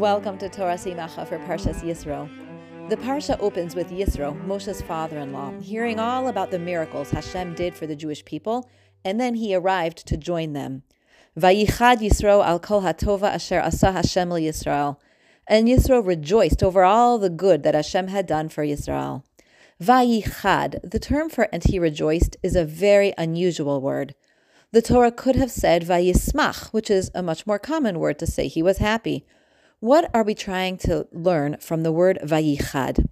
Welcome to Torah Simacha for Parshas Yisro. The Parsha opens with Yisro, Moshe's father-in-law, hearing all about the miracles Hashem did for the Jewish people, and then he arrived to join them. Vayichad Yisro al kol hatova asher asa Hashem Yisrael. And Yisro rejoiced over all the good that Hashem had done for Yisrael. Vayichad, the term for and he rejoiced, is a very unusual word. The Torah could have said vayismach, which is a much more common word to say he was happy. What are we trying to learn from the word vayichad?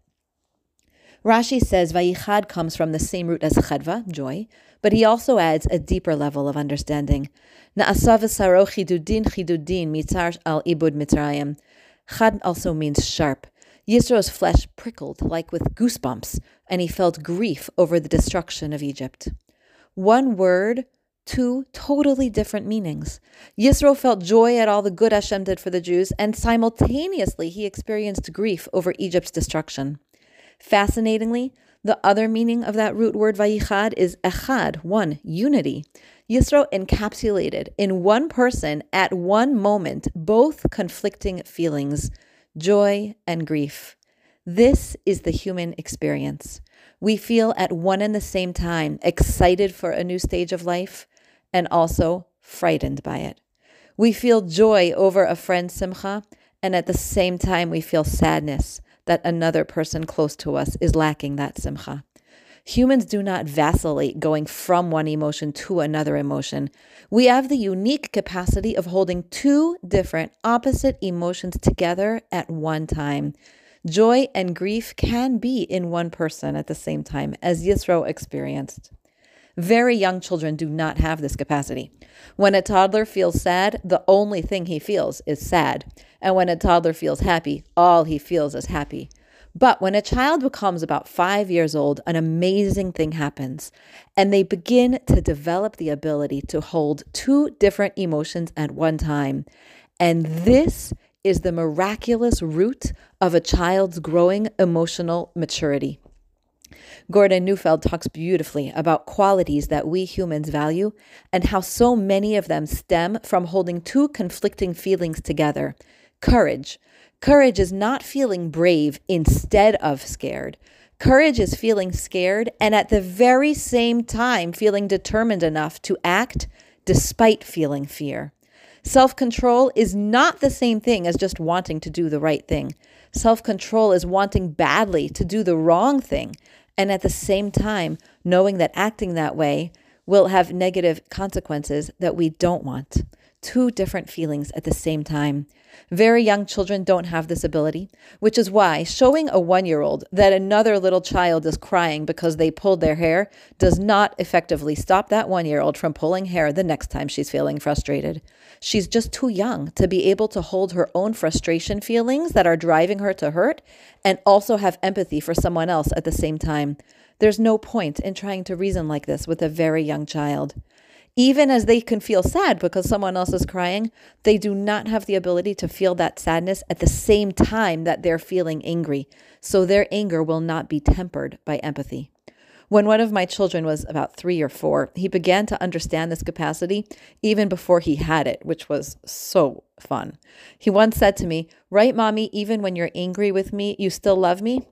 Rashi says vayichad comes from the same root as chadva, joy, but he also adds a deeper level of understanding. Na'asav saro chidudin chidudin mitzar al ibud mitzrayim. Chad also means sharp. Yisro's flesh prickled like with goosebumps, and he felt grief over the destruction of Egypt. One word two totally different meanings. Yisro felt joy at all the good Hashem did for the Jews, and simultaneously he experienced grief over Egypt's destruction. Fascinatingly, the other meaning of that root word vayichad is echad, one, unity. Yisro encapsulated in one person at one moment both conflicting feelings, joy and grief. This is the human experience. We feel at one and the same time excited for a new stage of life, and also frightened by it. We feel joy over a friend's simcha, and at the same time, we feel sadness that another person close to us is lacking that simcha. Humans do not vacillate going from one emotion to another emotion. We have the unique capacity of holding two different opposite emotions together at one time. Joy and grief can be in one person at the same time, as Yisro experienced. Very young children do not have this capacity. When a toddler feels sad, the only thing he feels is sad. And when a toddler feels happy, all he feels is happy. But when a child becomes about five years old, an amazing thing happens, and they begin to develop the ability to hold two different emotions at one time. And this is the miraculous root of a child's growing emotional maturity. Gordon Neufeld talks beautifully about qualities that we humans value and how so many of them stem from holding two conflicting feelings together courage. Courage is not feeling brave instead of scared. Courage is feeling scared and at the very same time feeling determined enough to act despite feeling fear. Self control is not the same thing as just wanting to do the right thing. Self control is wanting badly to do the wrong thing, and at the same time, knowing that acting that way will have negative consequences that we don't want. Two different feelings at the same time. Very young children don't have this ability, which is why showing a one year old that another little child is crying because they pulled their hair does not effectively stop that one year old from pulling hair the next time she's feeling frustrated. She's just too young to be able to hold her own frustration feelings that are driving her to hurt and also have empathy for someone else at the same time. There's no point in trying to reason like this with a very young child. Even as they can feel sad because someone else is crying, they do not have the ability to feel that sadness at the same time that they're feeling angry. So their anger will not be tempered by empathy. When one of my children was about three or four, he began to understand this capacity even before he had it, which was so fun. He once said to me, Right, mommy, even when you're angry with me, you still love me?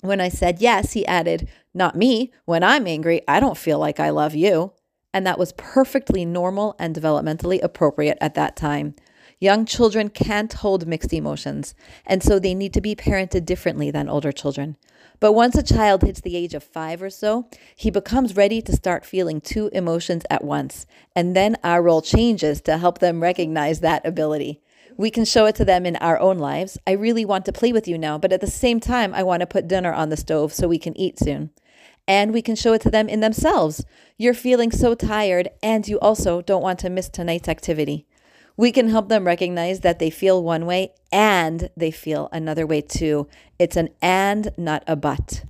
When I said yes, he added, Not me. When I'm angry, I don't feel like I love you. And that was perfectly normal and developmentally appropriate at that time. Young children can't hold mixed emotions, and so they need to be parented differently than older children. But once a child hits the age of five or so, he becomes ready to start feeling two emotions at once. And then our role changes to help them recognize that ability. We can show it to them in our own lives. I really want to play with you now, but at the same time, I want to put dinner on the stove so we can eat soon. And we can show it to them in themselves. You're feeling so tired, and you also don't want to miss tonight's activity we can help them recognize that they feel one way and they feel another way too. It's an and, not a but.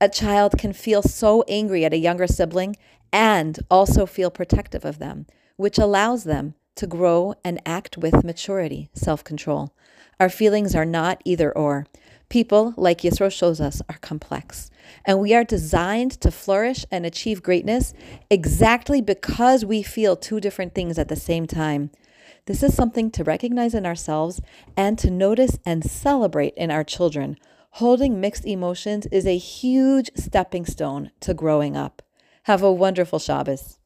A child can feel so angry at a younger sibling and also feel protective of them, which allows them to grow and act with maturity, self control. Our feelings are not either or. People, like Yisro shows us, are complex. And we are designed to flourish and achieve greatness exactly because we feel two different things at the same time. This is something to recognize in ourselves and to notice and celebrate in our children. Holding mixed emotions is a huge stepping stone to growing up. Have a wonderful Shabbos.